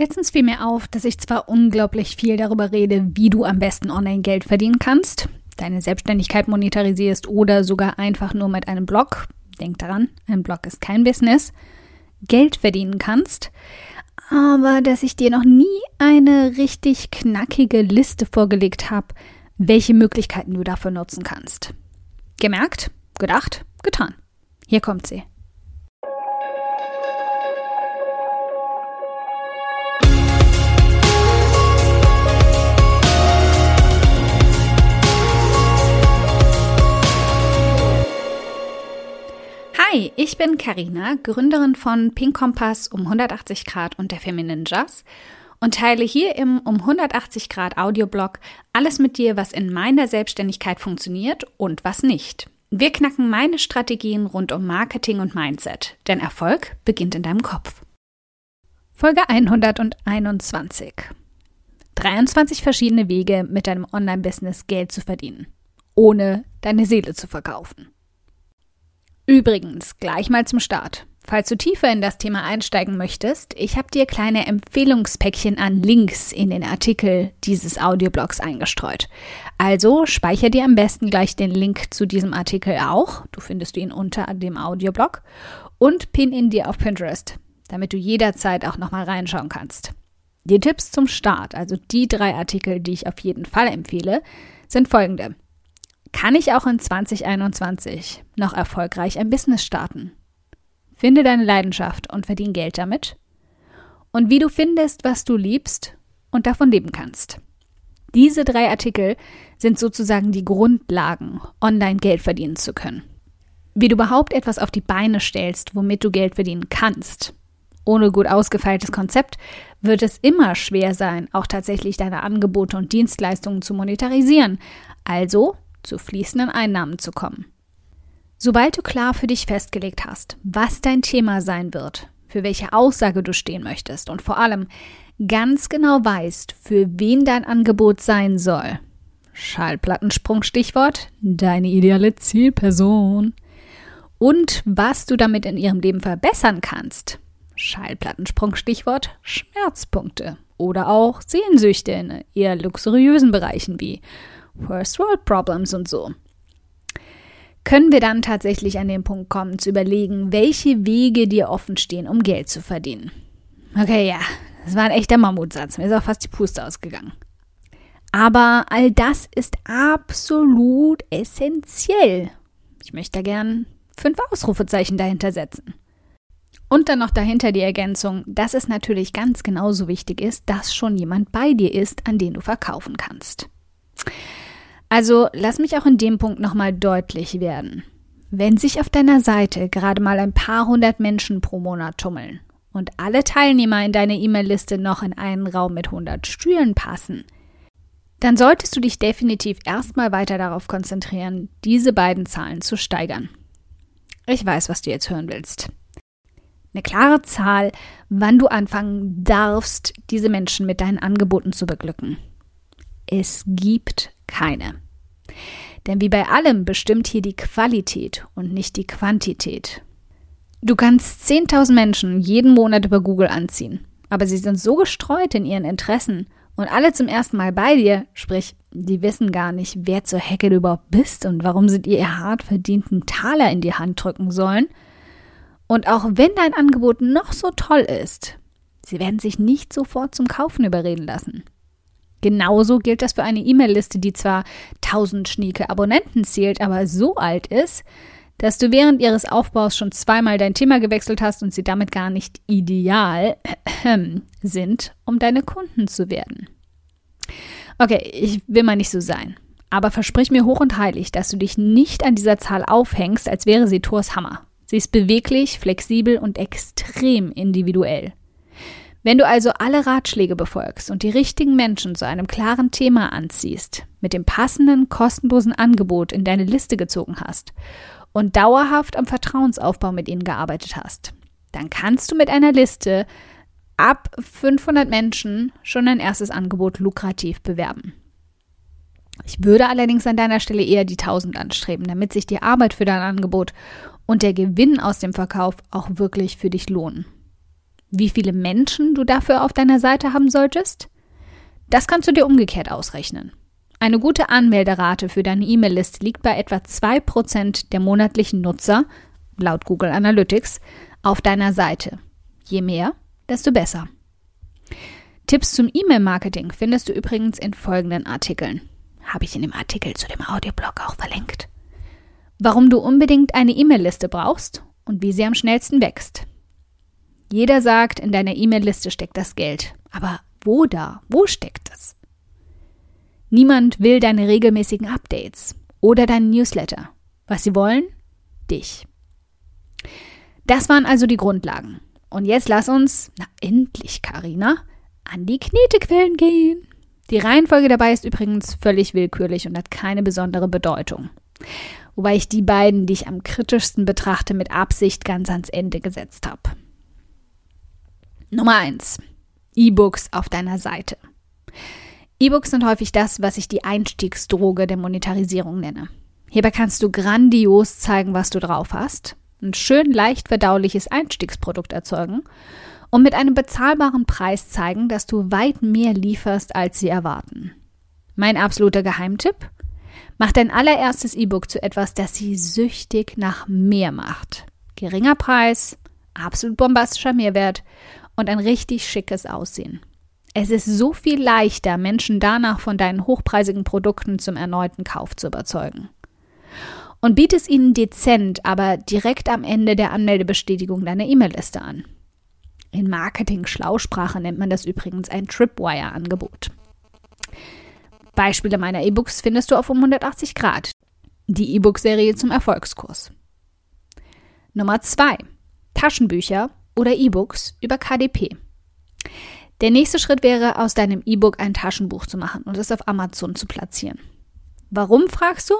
Letztens fiel mir auf, dass ich zwar unglaublich viel darüber rede, wie du am besten online Geld verdienen kannst, deine Selbstständigkeit monetarisierst oder sogar einfach nur mit einem Blog, denk daran, ein Blog ist kein Business, Geld verdienen kannst, aber dass ich dir noch nie eine richtig knackige Liste vorgelegt habe, welche Möglichkeiten du dafür nutzen kannst. Gemerkt, gedacht, getan. Hier kommt sie. Hi, ich bin Karina, Gründerin von Pink Kompass um 180 Grad und der Feminine Jazz und teile hier im um 180 Grad Audioblog alles mit dir, was in meiner Selbstständigkeit funktioniert und was nicht. Wir knacken meine Strategien rund um Marketing und Mindset, denn Erfolg beginnt in deinem Kopf. Folge 121. 23 verschiedene Wege, mit deinem Online-Business Geld zu verdienen, ohne deine Seele zu verkaufen. Übrigens, gleich mal zum Start. Falls du tiefer in das Thema einsteigen möchtest, ich habe dir kleine Empfehlungspäckchen an Links in den Artikel dieses Audioblogs eingestreut. Also speicher dir am besten gleich den Link zu diesem Artikel auch, du findest ihn unter dem Audioblog, und pin ihn dir auf Pinterest, damit du jederzeit auch nochmal reinschauen kannst. Die Tipps zum Start, also die drei Artikel, die ich auf jeden Fall empfehle, sind folgende. Kann ich auch in 2021 noch erfolgreich ein Business starten? Finde deine Leidenschaft und verdiene Geld damit. Und wie du findest, was du liebst und davon leben kannst. Diese drei Artikel sind sozusagen die Grundlagen, online Geld verdienen zu können. Wie du überhaupt etwas auf die Beine stellst, womit du Geld verdienen kannst. Ohne gut ausgefeiltes Konzept wird es immer schwer sein, auch tatsächlich deine Angebote und Dienstleistungen zu monetarisieren. Also zu fließenden Einnahmen zu kommen. Sobald du klar für dich festgelegt hast, was dein Thema sein wird, für welche Aussage du stehen möchtest und vor allem ganz genau weißt, für wen dein Angebot sein soll. Schallplattensprung Stichwort, deine ideale Zielperson. Und was du damit in ihrem Leben verbessern kannst. Schallplattensprung Stichwort Schmerzpunkte oder auch Sehnsüchte in eher luxuriösen Bereichen wie First World Problems und so. Können wir dann tatsächlich an den Punkt kommen, zu überlegen, welche Wege dir offen stehen, um Geld zu verdienen. Okay, ja, das war ein echter Mammutsatz. Mir ist auch fast die Puste ausgegangen. Aber all das ist absolut essentiell. Ich möchte da gern fünf Ausrufezeichen dahinter setzen. Und dann noch dahinter die Ergänzung, dass es natürlich ganz genauso wichtig ist, dass schon jemand bei dir ist, an den du verkaufen kannst. Also lass mich auch in dem Punkt nochmal deutlich werden. Wenn sich auf deiner Seite gerade mal ein paar hundert Menschen pro Monat tummeln und alle Teilnehmer in deine E-Mail-Liste noch in einen Raum mit 100 Stühlen passen, dann solltest du dich definitiv erstmal weiter darauf konzentrieren, diese beiden Zahlen zu steigern. Ich weiß, was du jetzt hören willst. Eine klare Zahl, wann du anfangen darfst, diese Menschen mit deinen Angeboten zu beglücken. Es gibt keine. Denn wie bei allem bestimmt hier die Qualität und nicht die Quantität. Du kannst 10.000 Menschen jeden Monat über Google anziehen, aber sie sind so gestreut in ihren Interessen und alle zum ersten Mal bei dir, sprich, die wissen gar nicht, wer zur Hecke du überhaupt bist und warum sie dir ihr hart verdienten Taler in die Hand drücken sollen. Und auch wenn dein Angebot noch so toll ist, sie werden sich nicht sofort zum Kaufen überreden lassen. Genauso gilt das für eine E-Mail-Liste, die zwar 1000 schnieke Abonnenten zählt, aber so alt ist, dass du während ihres Aufbaus schon zweimal dein Thema gewechselt hast und sie damit gar nicht ideal sind, um deine Kunden zu werden. Okay, ich will mal nicht so sein. Aber versprich mir hoch und heilig, dass du dich nicht an dieser Zahl aufhängst, als wäre sie Thors Hammer. Sie ist beweglich, flexibel und extrem individuell. Wenn du also alle Ratschläge befolgst und die richtigen Menschen zu einem klaren Thema anziehst, mit dem passenden, kostenlosen Angebot in deine Liste gezogen hast und dauerhaft am Vertrauensaufbau mit ihnen gearbeitet hast, dann kannst du mit einer Liste ab 500 Menschen schon ein erstes Angebot lukrativ bewerben. Ich würde allerdings an deiner Stelle eher die 1000 anstreben, damit sich die Arbeit für dein Angebot und der Gewinn aus dem Verkauf auch wirklich für dich lohnen. Wie viele Menschen du dafür auf deiner Seite haben solltest? Das kannst du dir umgekehrt ausrechnen. Eine gute Anmelderate für deine E-Mail-Liste liegt bei etwa 2% der monatlichen Nutzer, laut Google Analytics, auf deiner Seite. Je mehr, desto besser. Tipps zum E-Mail-Marketing findest du übrigens in folgenden Artikeln. Habe ich in dem Artikel zu dem Audioblog auch verlinkt. Warum du unbedingt eine E-Mail-Liste brauchst und wie sie am schnellsten wächst. Jeder sagt, in deiner E-Mail-Liste steckt das Geld. Aber wo da? Wo steckt es? Niemand will deine regelmäßigen Updates oder deinen Newsletter. Was sie wollen? Dich. Das waren also die Grundlagen. Und jetzt lass uns, na endlich, Karina, an die Knetequellen gehen. Die Reihenfolge dabei ist übrigens völlig willkürlich und hat keine besondere Bedeutung. Wobei ich die beiden, die ich am kritischsten betrachte, mit Absicht ganz ans Ende gesetzt habe. Nummer 1. E-Books auf deiner Seite. E-Books sind häufig das, was ich die Einstiegsdroge der Monetarisierung nenne. Hierbei kannst du grandios zeigen, was du drauf hast, ein schön leicht verdauliches Einstiegsprodukt erzeugen und mit einem bezahlbaren Preis zeigen, dass du weit mehr lieferst, als sie erwarten. Mein absoluter Geheimtipp? Mach dein allererstes E-Book zu etwas, das sie süchtig nach mehr macht. Geringer Preis, absolut bombastischer Mehrwert und ein richtig schickes Aussehen. Es ist so viel leichter, Menschen danach von deinen hochpreisigen Produkten zum erneuten Kauf zu überzeugen. Und biete es ihnen dezent, aber direkt am Ende der Anmeldebestätigung deiner E-Mail-Liste an. In Marketing-Schlausprache nennt man das übrigens ein Tripwire-Angebot. Beispiele meiner E-Books findest du auf um 180 Grad. Die E-Book-Serie zum Erfolgskurs. Nummer 2. Taschenbücher oder E-Books über KDP. Der nächste Schritt wäre, aus deinem E-Book ein Taschenbuch zu machen und es auf Amazon zu platzieren. Warum fragst du?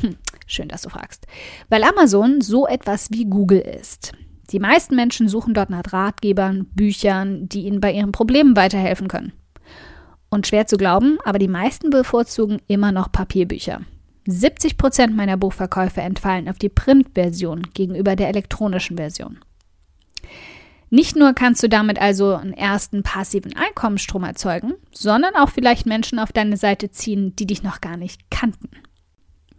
Hm, schön, dass du fragst. Weil Amazon so etwas wie Google ist. Die meisten Menschen suchen dort nach Ratgebern, Büchern, die ihnen bei ihren Problemen weiterhelfen können. Und schwer zu glauben, aber die meisten bevorzugen immer noch Papierbücher. 70 Prozent meiner Buchverkäufe entfallen auf die Printversion gegenüber der elektronischen Version. Nicht nur kannst du damit also einen ersten passiven Einkommensstrom erzeugen, sondern auch vielleicht Menschen auf deine Seite ziehen, die dich noch gar nicht kannten.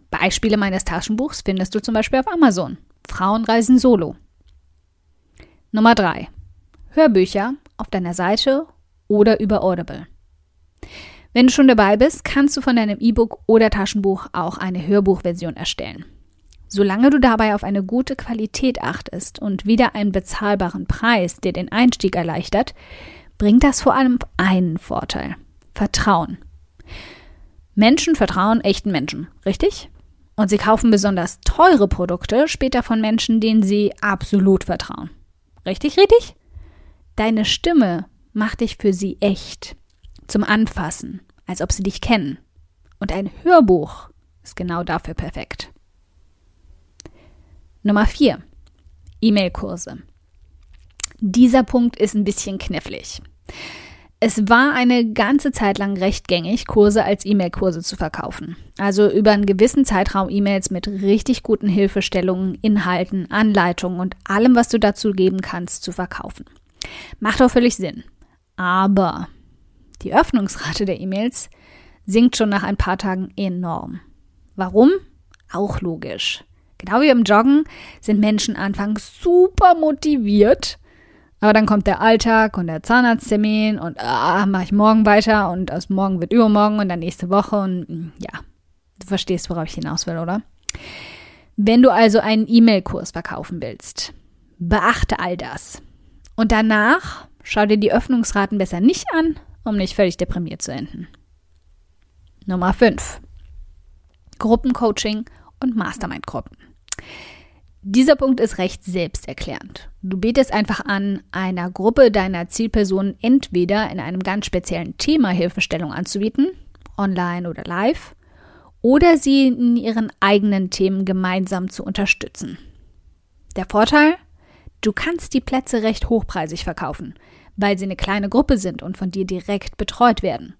Beispiele meines Taschenbuchs findest du zum Beispiel auf Amazon. Frauen reisen solo. Nummer 3. Hörbücher auf deiner Seite oder über Audible. Wenn du schon dabei bist, kannst du von deinem E-Book oder Taschenbuch auch eine Hörbuchversion erstellen. Solange du dabei auf eine gute Qualität achtest und wieder einen bezahlbaren Preis, der den Einstieg erleichtert, bringt das vor allem einen Vorteil. Vertrauen. Menschen vertrauen echten Menschen, richtig? Und sie kaufen besonders teure Produkte später von Menschen, denen sie absolut vertrauen. Richtig, richtig? Deine Stimme macht dich für sie echt. Zum Anfassen, als ob sie dich kennen. Und ein Hörbuch ist genau dafür perfekt. Nummer 4. E-Mail-Kurse. Dieser Punkt ist ein bisschen knifflig. Es war eine ganze Zeit lang recht gängig, Kurse als E-Mail-Kurse zu verkaufen. Also über einen gewissen Zeitraum E-Mails mit richtig guten Hilfestellungen, Inhalten, Anleitungen und allem, was du dazu geben kannst, zu verkaufen. Macht auch völlig Sinn. Aber die Öffnungsrate der E-Mails sinkt schon nach ein paar Tagen enorm. Warum? Auch logisch. Genau wie beim Joggen sind Menschen anfangs super motiviert. Aber dann kommt der Alltag und der Zahnarzttermin und ah, mache ich morgen weiter und aus morgen wird übermorgen und dann nächste Woche und hm, ja, du verstehst, worauf ich hinaus will, oder? Wenn du also einen E-Mail-Kurs verkaufen willst, beachte all das. Und danach schau dir die Öffnungsraten besser nicht an, um nicht völlig deprimiert zu enden. Nummer 5. Gruppencoaching und Mastermind-Gruppen. Dieser Punkt ist recht selbsterklärend. Du betest einfach an, einer Gruppe deiner Zielpersonen entweder in einem ganz speziellen Thema Hilfestellung anzubieten, online oder live, oder sie in ihren eigenen Themen gemeinsam zu unterstützen. Der Vorteil? Du kannst die Plätze recht hochpreisig verkaufen, weil sie eine kleine Gruppe sind und von dir direkt betreut werden.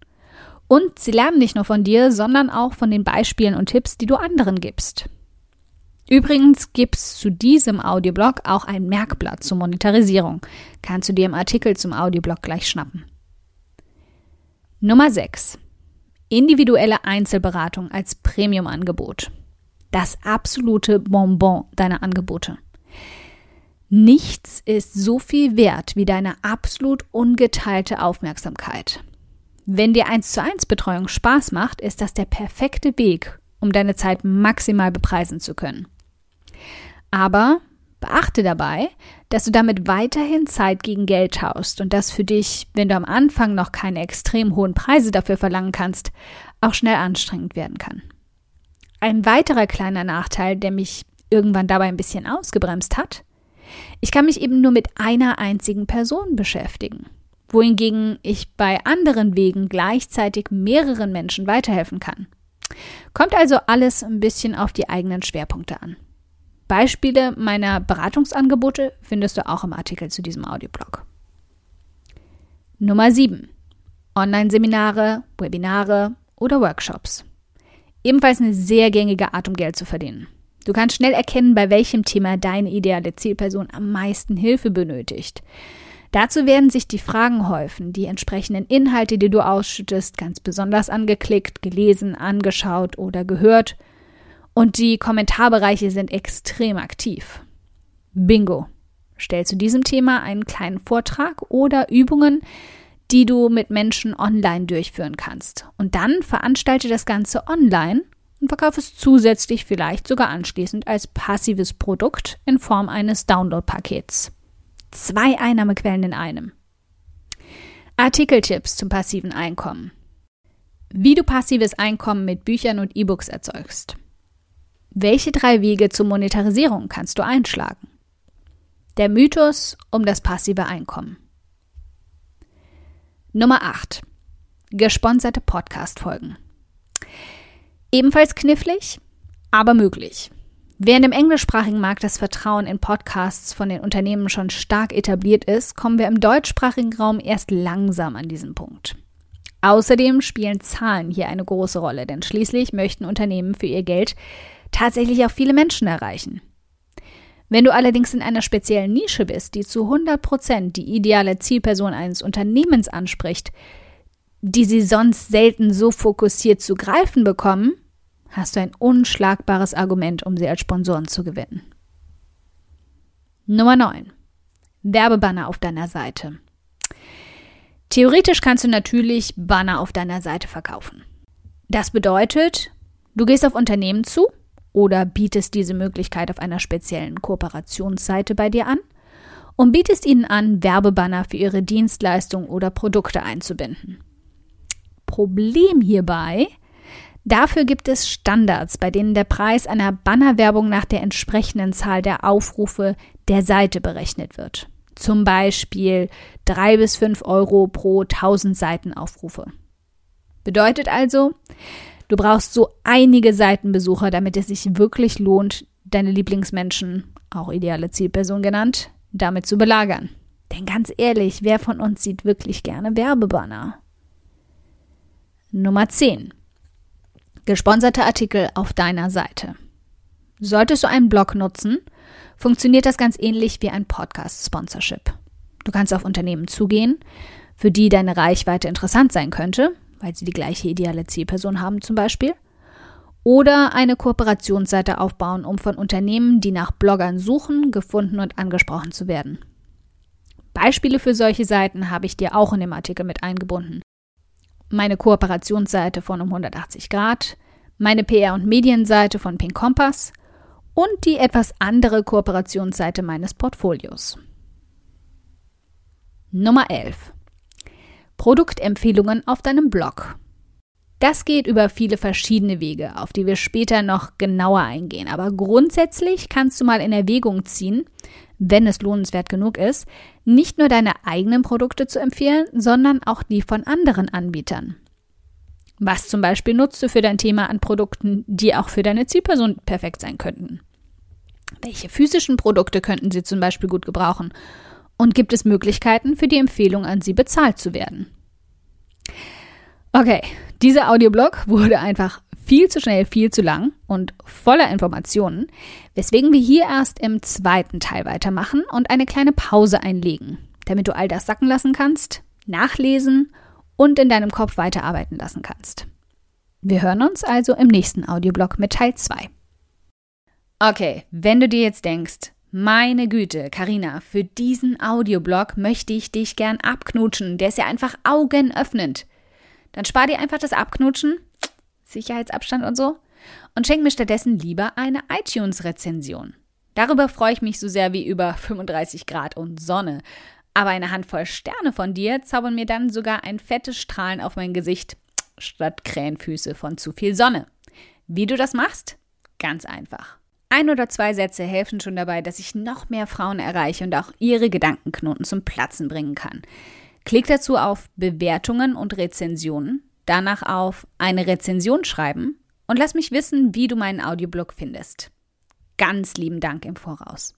Und sie lernen nicht nur von dir, sondern auch von den Beispielen und Tipps, die du anderen gibst. Übrigens gibt es zu diesem Audioblog auch ein Merkblatt zur Monetarisierung. Kannst du dir im Artikel zum Audioblog gleich schnappen. Nummer 6. Individuelle Einzelberatung als Premium-Angebot. Das absolute Bonbon deiner Angebote. Nichts ist so viel wert wie deine absolut ungeteilte Aufmerksamkeit. Wenn dir 1 zu 1 Betreuung Spaß macht, ist das der perfekte Weg, um deine Zeit maximal bepreisen zu können. Aber beachte dabei, dass du damit weiterhin Zeit gegen Geld tauscht und das für dich, wenn du am Anfang noch keine extrem hohen Preise dafür verlangen kannst, auch schnell anstrengend werden kann. Ein weiterer kleiner Nachteil, der mich irgendwann dabei ein bisschen ausgebremst hat, ich kann mich eben nur mit einer einzigen Person beschäftigen, wohingegen ich bei anderen Wegen gleichzeitig mehreren Menschen weiterhelfen kann. Kommt also alles ein bisschen auf die eigenen Schwerpunkte an. Beispiele meiner Beratungsangebote findest du auch im Artikel zu diesem Audioblog. Nummer 7. Online-Seminare, Webinare oder Workshops. Ebenfalls eine sehr gängige Art, um Geld zu verdienen. Du kannst schnell erkennen, bei welchem Thema deine ideale Zielperson am meisten Hilfe benötigt. Dazu werden sich die Fragen häufen, die entsprechenden Inhalte, die du ausschüttest, ganz besonders angeklickt, gelesen, angeschaut oder gehört – und die Kommentarbereiche sind extrem aktiv. Bingo. Stell zu diesem Thema einen kleinen Vortrag oder Übungen, die du mit Menschen online durchführen kannst. Und dann veranstalte das Ganze online und verkaufe es zusätzlich vielleicht sogar anschließend als passives Produkt in Form eines Download-Pakets. Zwei Einnahmequellen in einem. Artikeltipps zum passiven Einkommen. Wie du passives Einkommen mit Büchern und E-Books erzeugst. Welche drei Wege zur Monetarisierung kannst du einschlagen? Der Mythos um das passive Einkommen. Nummer 8. Gesponserte Podcast-Folgen. Ebenfalls knifflig, aber möglich. Während im englischsprachigen Markt das Vertrauen in Podcasts von den Unternehmen schon stark etabliert ist, kommen wir im deutschsprachigen Raum erst langsam an diesen Punkt. Außerdem spielen Zahlen hier eine große Rolle, denn schließlich möchten Unternehmen für ihr Geld tatsächlich auch viele Menschen erreichen. Wenn du allerdings in einer speziellen Nische bist, die zu 100% die ideale Zielperson eines Unternehmens anspricht, die sie sonst selten so fokussiert zu greifen bekommen, hast du ein unschlagbares Argument, um sie als Sponsoren zu gewinnen. Nummer 9. Werbebanner auf deiner Seite. Theoretisch kannst du natürlich Banner auf deiner Seite verkaufen. Das bedeutet, du gehst auf Unternehmen zu oder bietest diese Möglichkeit auf einer speziellen Kooperationsseite bei dir an und bietest ihnen an, Werbebanner für ihre Dienstleistungen oder Produkte einzubinden. Problem hierbei, dafür gibt es Standards, bei denen der Preis einer Bannerwerbung nach der entsprechenden Zahl der Aufrufe der Seite berechnet wird. Zum Beispiel drei bis fünf Euro pro 1000 Seitenaufrufe. Bedeutet also, Du brauchst so einige Seitenbesucher, damit es sich wirklich lohnt, deine Lieblingsmenschen, auch ideale Zielperson genannt, damit zu belagern. Denn ganz ehrlich, wer von uns sieht wirklich gerne Werbebanner? Nummer 10. Gesponserte Artikel auf deiner Seite. Solltest du einen Blog nutzen, funktioniert das ganz ähnlich wie ein Podcast-Sponsorship. Du kannst auf Unternehmen zugehen, für die deine Reichweite interessant sein könnte weil sie die gleiche ideale Zielperson haben zum Beispiel. Oder eine Kooperationsseite aufbauen, um von Unternehmen, die nach Bloggern suchen, gefunden und angesprochen zu werden. Beispiele für solche Seiten habe ich dir auch in dem Artikel mit eingebunden. Meine Kooperationsseite von um 180 Grad, meine PR- und Medienseite von Pink Kompass und die etwas andere Kooperationsseite meines Portfolios. Nummer 11. Produktempfehlungen auf deinem Blog. Das geht über viele verschiedene Wege, auf die wir später noch genauer eingehen. Aber grundsätzlich kannst du mal in Erwägung ziehen, wenn es lohnenswert genug ist, nicht nur deine eigenen Produkte zu empfehlen, sondern auch die von anderen Anbietern. Was zum Beispiel nutzt du für dein Thema an Produkten, die auch für deine Zielperson perfekt sein könnten? Welche physischen Produkte könnten sie zum Beispiel gut gebrauchen? Und gibt es Möglichkeiten für die Empfehlung an Sie bezahlt zu werden? Okay, dieser Audioblog wurde einfach viel zu schnell, viel zu lang und voller Informationen, weswegen wir hier erst im zweiten Teil weitermachen und eine kleine Pause einlegen, damit du all das sacken lassen kannst, nachlesen und in deinem Kopf weiterarbeiten lassen kannst. Wir hören uns also im nächsten Audioblog mit Teil 2. Okay, wenn du dir jetzt denkst, meine Güte, Karina, für diesen Audioblog möchte ich dich gern abknutschen. Der ist ja einfach augenöffnend. Dann spar dir einfach das Abknutschen, Sicherheitsabstand und so, und schenk mir stattdessen lieber eine iTunes-Rezension. Darüber freue ich mich so sehr wie über 35 Grad und Sonne. Aber eine Handvoll Sterne von dir zaubern mir dann sogar ein fettes Strahlen auf mein Gesicht statt Krähenfüße von zu viel Sonne. Wie du das machst? Ganz einfach. Ein oder zwei Sätze helfen schon dabei, dass ich noch mehr Frauen erreiche und auch ihre Gedankenknoten zum Platzen bringen kann. Klick dazu auf Bewertungen und Rezensionen, danach auf eine Rezension schreiben und lass mich wissen, wie du meinen Audioblog findest. Ganz lieben Dank im Voraus.